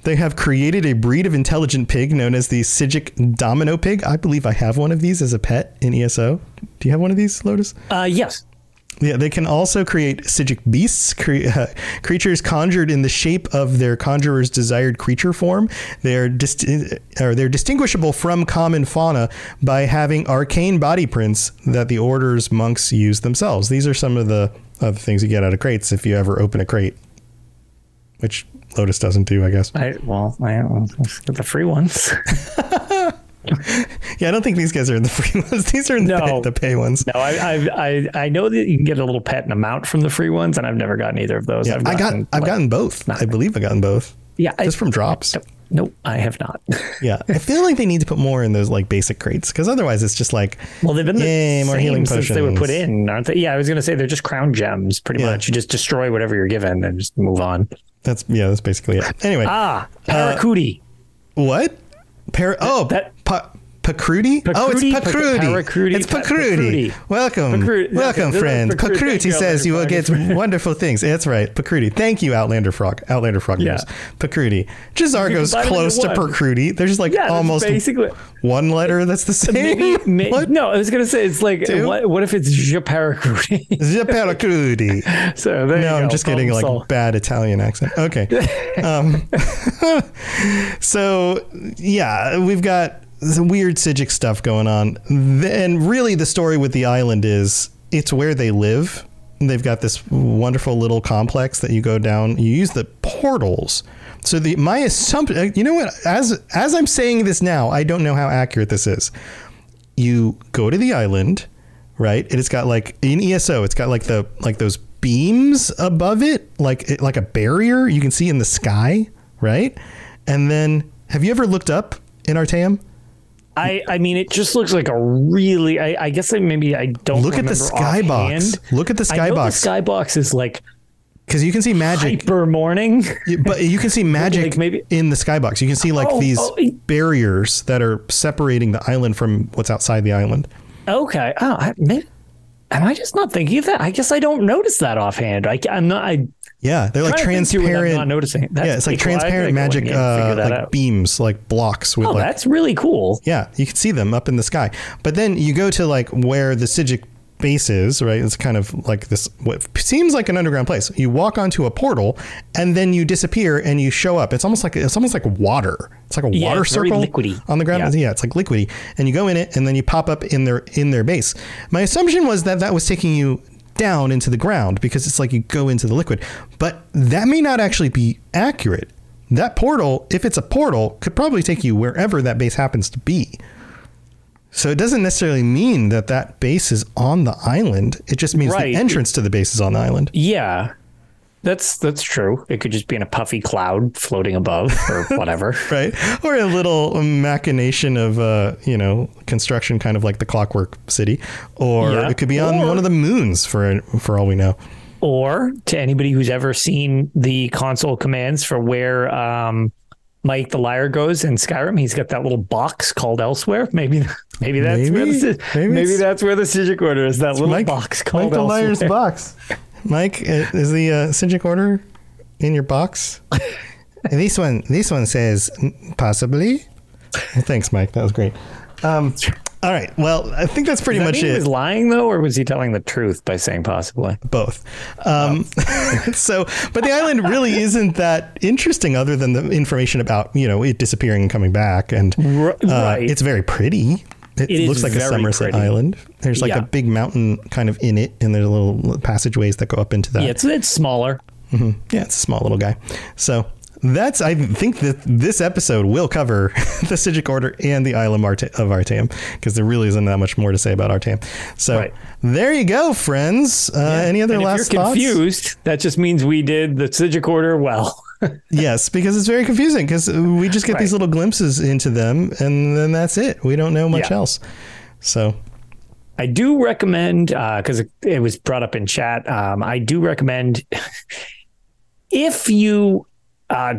They have created a breed of intelligent pig known as the Psijic Domino Pig. I believe I have one of these as a pet in ESO. Do you have one of these, Lotus? Uh, yes. Yeah, they can also create Psijic beasts, cre- uh, creatures conjured in the shape of their conjurer's desired creature form. They're dist- or they're distinguishable from common fauna by having arcane body prints that the order's monks use themselves. These are some of the other things you get out of crates if you ever open a crate, which Lotus doesn't do, I guess. I well, I let's get the free ones. Yeah, I don't think these guys are in the free ones. These are in the, No. pay, the pay ones. No, I, I I I know that you can get a little pet and a mount from the free ones, and I've never gotten either of those. Yeah, I've I got. gotten, I've gotten both. I believe I've gotten both. yeah, I, Just from drops. Nope, I have not. Yeah, I feel like they need to put more in those like basic crates because otherwise it's just like Well, they've been the more healing since they were put in, aren't they? Yeah, I was going to say they're just crown gems, pretty Yeah. much. You just destroy whatever you're given and just move on. That's yeah, that's basically it. Anyway, Ah, Paracuti. what? Par- oh, that- pa- Pacruti? Oh, it's Pacruti? Pacruti. It's Pa- Pacruti. Pacruti. Welcome, Pacruti. welcome, Okay, friend. Pacruti. Thank Pacruti you, says you will get wonderful things. That's right, Pacruti. Thank you, Outlander Frog. Outlander Frog Yeah. knows. Pacruti. J'zargo's close to. Pacruti. There's like Yeah, almost basically. one letter that's the same. Maybe, may, what? no, I was going to say it's like what, what if it's Japaracuti? Pacruti. so there No. I'm just getting like bad Italian accent. Okay. um, so yeah, we've got some weird Psijic stuff going on, and really the story with the island is it's where they live. They've got this wonderful little complex that you go down. You use the portals. So the my assumption, uh, you know what? As as I'm saying this now, I don't know how accurate this is. You go to the island, right? And it's got like in ESO, it's got like the like those beams above it, like like a barrier you can see in the sky, right? And then, have you ever looked up in Artaeum? I, I mean, it just looks like a really. I, I guess I, maybe I don't Look at the skybox. Look at the skybox. I know the skybox is like because you can see magic. hyper morning. But you can see magic Like maybe- in the skybox. You can see like Oh, these oh, barriers that are separating the island from what's outside the island. Okay. Oh, I, maybe, am I just not thinking of that? I guess I don't notice that offhand. I, am not. I Yeah, they're like trying to think through it, I'm transparent. not noticing. That's yeah, it's like. Transparent magic, in and figure uh, like out. beams, like blocks with Oh, like that's really cool. Yeah, you can see them up in the sky. But then you go to like where the Psijic base is, right? It's kind of like this what seems like an underground place. You walk onto a portal and then you disappear and you show up. It's almost like it's almost like water. It's like a Yeah, water circle on the ground. Yeah. Yeah. it's like liquidy. And you go in it and then you pop up in their in their base. My assumption was that that was taking you down into the ground because it's like you go into the liquid. But that may not actually be accurate. That portal, if it's a portal, could probably take you wherever that base happens to be. So it doesn't necessarily mean that that base is on the island. It just means Right. the entrance to the base is on the island. Yeah. That's that's true. It could just be in a puffy cloud floating above or whatever. right? Or a little machination of, uh, you know, construction, kind of like the Clockwork City, or Yeah. it could be on Or- one of the moons for for all we know. or to anybody who's ever seen the console commands for where um, Mike the Liar goes in Skyrim, he's got that little box called Elsewhere. Maybe maybe that's where the Maybe. Maybe maybe, that's where the Psijic order is. That little Mike, box called Mike the Elsewhere. Liar's box. Mike, is the uh, order in your box? this one, this one says possibly. Well, thanks, Mike. That was great. Um, All right. Well, I think that's pretty that much mean He it. was lying though, or was he telling the truth by saying possibly? both. Um, so, but the island really isn't that interesting, other than the information about you know it disappearing and coming back, and uh, right. it's very pretty. It, It looks like a Summerset pretty. Island. There's like Yeah. a big mountain kind of in it, and there's little passageways that go up into that. Yeah, it's it's smaller. Yeah, it's a small little guy. So that's I think that this episode will cover the Psijic Order and the Isle of, Arte- of Artaeum because there really isn't that much more to say about Artaeum. So Right. there you go, friends. Uh, Any other and last if you're thoughts? confused, that just means we did the Psijic order well. Yes, because it's very confusing because we just get these little glimpses into them and then that's it. We don't know much Yeah. else. So I do recommend because it, it was brought up in chat. Um, I do recommend if you uh,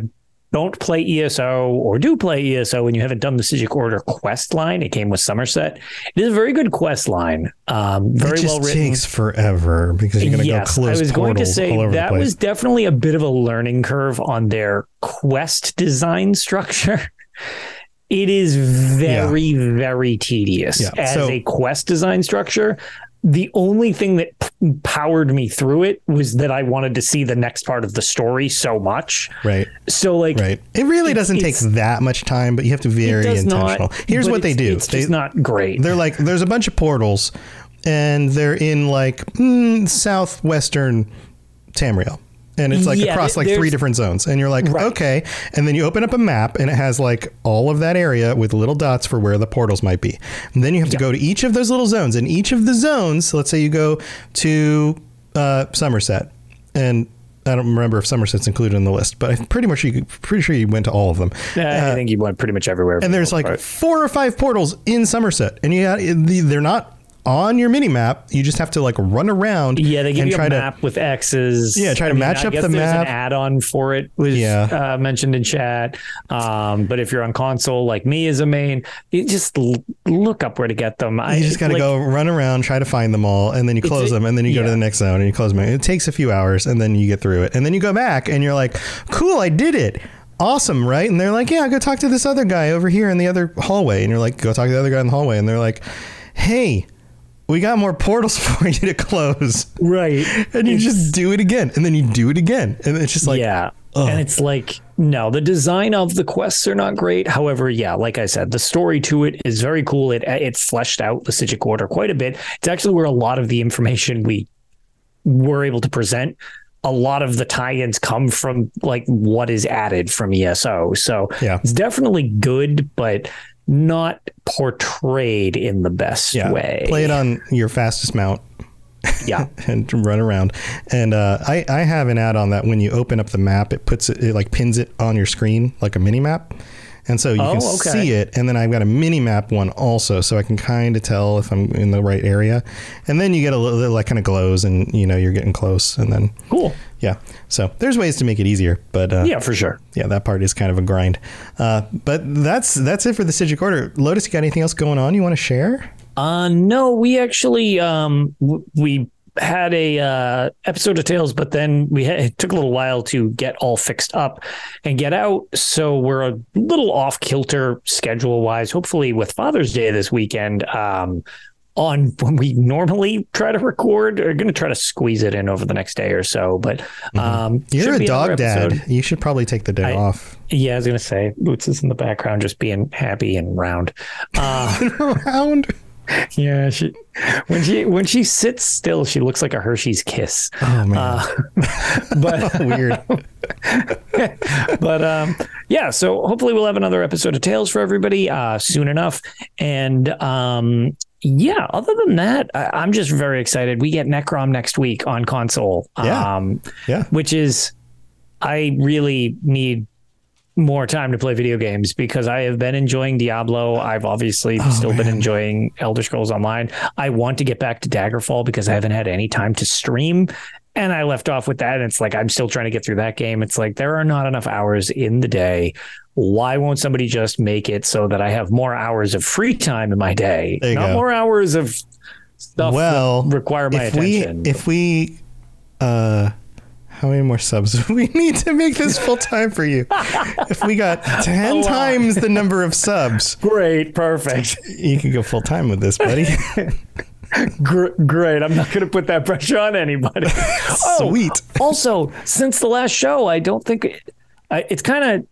don't play ESO or do play ESO and you haven't done the Psijic Order quest line, it came with Summerset. It is a very good quest line. Um, very it just well written. takes forever because you're going to yes, go close I was going to say that was definitely a bit of a learning curve on their quest design structure. It is very, very tedious Yeah, as so- a quest design structure. The only thing that p- powered me through it was that I wanted to see the next part of the story so much. right. So, like, Right. It really It- doesn't take that much time, but you have to be very intentional. not. Here's what they do. It's they, not great. they're like, there's a bunch of portals, and they're in like mm, southwestern Tamriel. And it's like Yeah, across like three different zones. And you're like, Right. okay. And then you open up a map and it has like all of that area with little dots for where the portals might be. And then you have to go to each of those little zones. And each of the zones, let's say you go to uh, Summerset. And I don't remember if Summerset's included in the list, but I'm pretty much you pretty sure you went to all of them. Uh, I think you went pretty much everywhere. And there's like four or five portals in Summerset, and you they're not on your mini map. You just have to like run around. Yeah, they give you a map with X's. Yeah, try to match I up guess the there's map. An add-on for it was Yeah. uh, mentioned in chat. Um, but if you're on console like me as a main, you just l- look up where to get them. I you just got to like, go run around, try to find them all, and then you close them, and then you go to the next zone, and you close them. It takes a few hours, and then you get through it, and then you go back, and you're like, "Cool, I did it." Awesome, right? And they're like, "Yeah, go talk to this other guy over here in the other hallway." And you're like, "Go talk to the other guy in the hallway." And they're like, "Hey, we got more portals for you to close." Right. And you just do it again, and then you do it again, and it's just like, yeah. ugh. And it's like, no, the design of the quests are not great. However, yeah, like I said, the story to it is very cool. It it fleshed out the Psijic Order quite a bit. It's actually where a lot of the information we were able to present, a lot of the tie-ins come from like what is added from ESO. So Yeah. it's definitely good, but not portrayed in the best yeah, way. play it on your fastest mount yeah. and run around. And uh, I I have an add-on that when you open up the map, it puts it, it like pins it on your screen like a mini map. And so you Oh, can okay. see it, and then I've got a mini map one also, so I can kind of tell if I'm in the right area. And then you get a little it like kind of glows, and you know you're getting close. And then Cool. Yeah, so there's ways to make it easier, but uh, Yeah, for sure. yeah, that part is kind of a grind. Uh, but that's that's it for the Psijic Order. Lotus, you got anything else going on you want to share? Uh no, we actually um w- we had a uh episode of Tales, but then we had, it took a little while to get all fixed up and get out. So we're a little off kilter schedule wise. Hopefully with Father's Day this weekend, um on when we normally try to record, We're going to try to squeeze it in over the next day or so. But um, Mm-hmm. You're a dog dad. You should probably take the day I- off. Yeah, I was going to say Boots is in the background, just being happy and round. Uh, around. Yeah, she when she when she sits still, she looks like a Hershey's kiss. Oh man, Uh, but weird. but um, yeah, so hopefully we'll have another episode of Tales for everybody uh, soon enough. And um, yeah, other than that, I, I'm just very excited. We get Necrom next week on console. Yeah. Um, Yeah. which is I really need more time to play video games because I have been enjoying Diablo. I've obviously still been Oh, enjoying Elder Scrolls Online. I want to get back to Daggerfall because I haven't had any time to stream. And I left off with that. And it's like, I'm still trying to get through that game. It's like, there are not enough hours in the day. Why won't somebody just make it so that I have more hours of free time in my day? There you not go. more hours of stuff Well, that require my if attention. we if we uh how many more subs we need to make this full time for you? if we got ten times the number of subs, Great, perfect. you can go full time with this, buddy. Great. I'm not going to put that pressure on anybody. oh, Sweet. Also, since the last show, I don't think I, it's kind of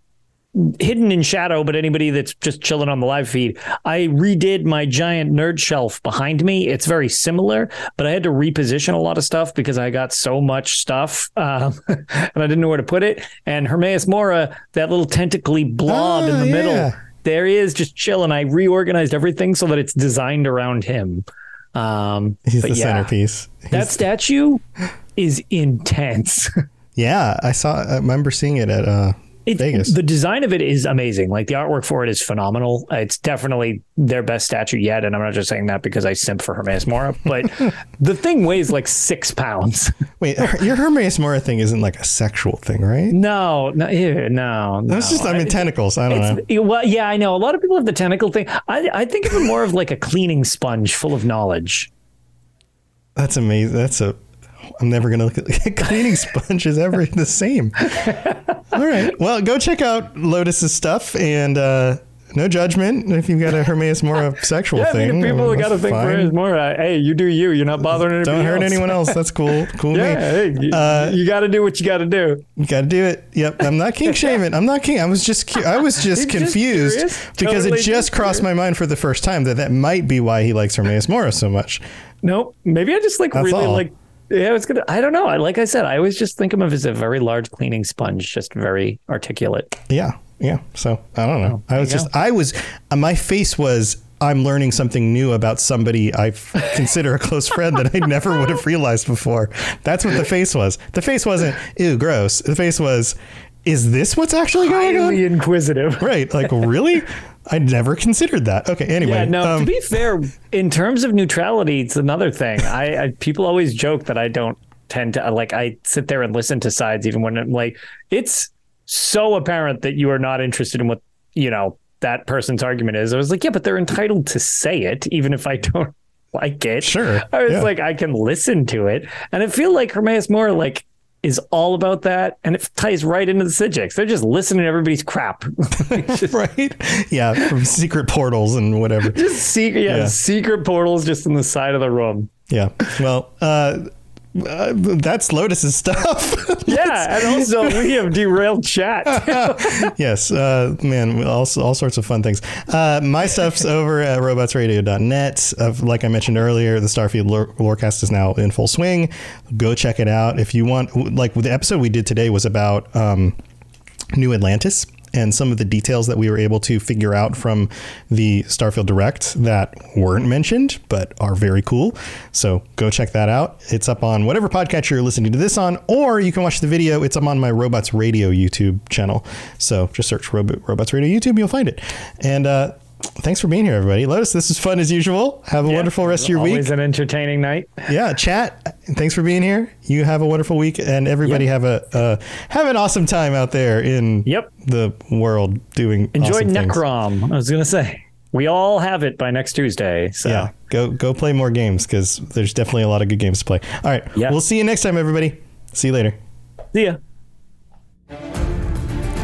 hidden in shadow, but anybody that's just chilling on the live feed, I redid my giant nerd shelf behind me. It's very similar, but I had to reposition a lot of stuff because I got so much stuff um, and I didn't know where to put it. And Hermaeus Mora, that little tentacly blob in Ah, the middle, yeah. there he is just chilling. I reorganized everything so that it's designed around him. Um, He's the yeah, centerpiece. That He's- statue is intense. yeah, I saw. I remember seeing it at uh, It, Vegas. The design of it is amazing. Like the artwork for it is phenomenal. It's definitely their best statue yet, and I'm not just saying that because I simp for Hermaeus Mora. But the thing weighs like six pounds. Wait, your Hermaeus Mora thing isn't like a sexual thing, right? No, no, ew, no. That's no. just. I mean, tentacles. I don't know. Well, yeah, I know. A lot of people have the tentacle thing. I, I think of it more of like a cleaning sponge full of knowledge. That's amazing. That's a. I'm never gonna look at cleaning sponge is ever the same. All right. Well, go check out Lotus's stuff and uh, no judgment if you've got a Hermaeus Mora sexual Yeah, I thing. people that's got to think. Hermaeus Mora. Hey, you do you. You're not bothering anybody Don't hurt else. anyone else. That's cool. Cool Yeah, me. hey, you, Uh, you got to do what you got to do. You got to do it. Yep. I'm not king shaming. I'm not king. I was just cu- I was just You're just confused because Totally it just crossed my mind for the first time that that might be why he likes Hermaeus Mora so much. Nope. Maybe I just like That's really all. like. Yeah, it's gonna. I don't know. I like I said, I always just think of him as a very large cleaning sponge, just very articulate. Yeah, yeah. So I don't know. I was just, I was, uh, my face was, I'm learning something new about somebody I consider a close friend that I never would have realized before. That's what the face was. The face wasn't, ew, gross. The face was, is this what's actually going Highly on? inquisitive. Right. Like, really? I never considered that. Okay. Anyway. Yeah, no. um, to be fair, in terms of neutrality, it's another thing. I, I people always joke that I don't tend to like. I sit there and listen to sides, even when I'm like, it's so apparent that you are not interested in what you know that person's argument is. I was like, yeah, but they're entitled to say it, even if I don't like it. Sure, I was yeah. like, I can listen to it, and I feel like Hermaeus Mora like is all about that, and it ties right into the Psijics. They're just listening to everybody's crap. right. Yeah. From secret portals and whatever. just secret, yeah, Yeah. secret portals just in the side of the room. Yeah. Well, uh, uh, that's Lotus's stuff. Yeah, and also we have derailed chat. yes, uh, man, all, all sorts of fun things. Uh, my stuff's over at robotsradio.net. Uh, like I mentioned earlier, the Starfield lore, Lorecast is now in full swing. Go check it out. If you want, like the episode we did today was about um, New Atlantis and some of the details that we were able to figure out from the Starfield Direct that weren't mentioned but are very cool. So go check that out. It's up on whatever podcast you're listening to this on, or you can watch the video. It's up on my Robots Radio YouTube channel. So just search Robo- Robots Radio YouTube, you'll find it. And uh, thanks for being here, everybody. Lotus, this is fun as usual. Have a wonderful rest of your week. Always an entertaining night. Yeah, chat. Thanks for being here. You have a wonderful week, and everybody have a uh, have an awesome time out there in Yep. the world doing Enjoy awesome things. Necrom. I was gonna say we all have it by next Tuesday. So Yeah, go go play more games because there's definitely a lot of good games to play. All right, Yeah. we'll see you next time, everybody. See you later. see ya.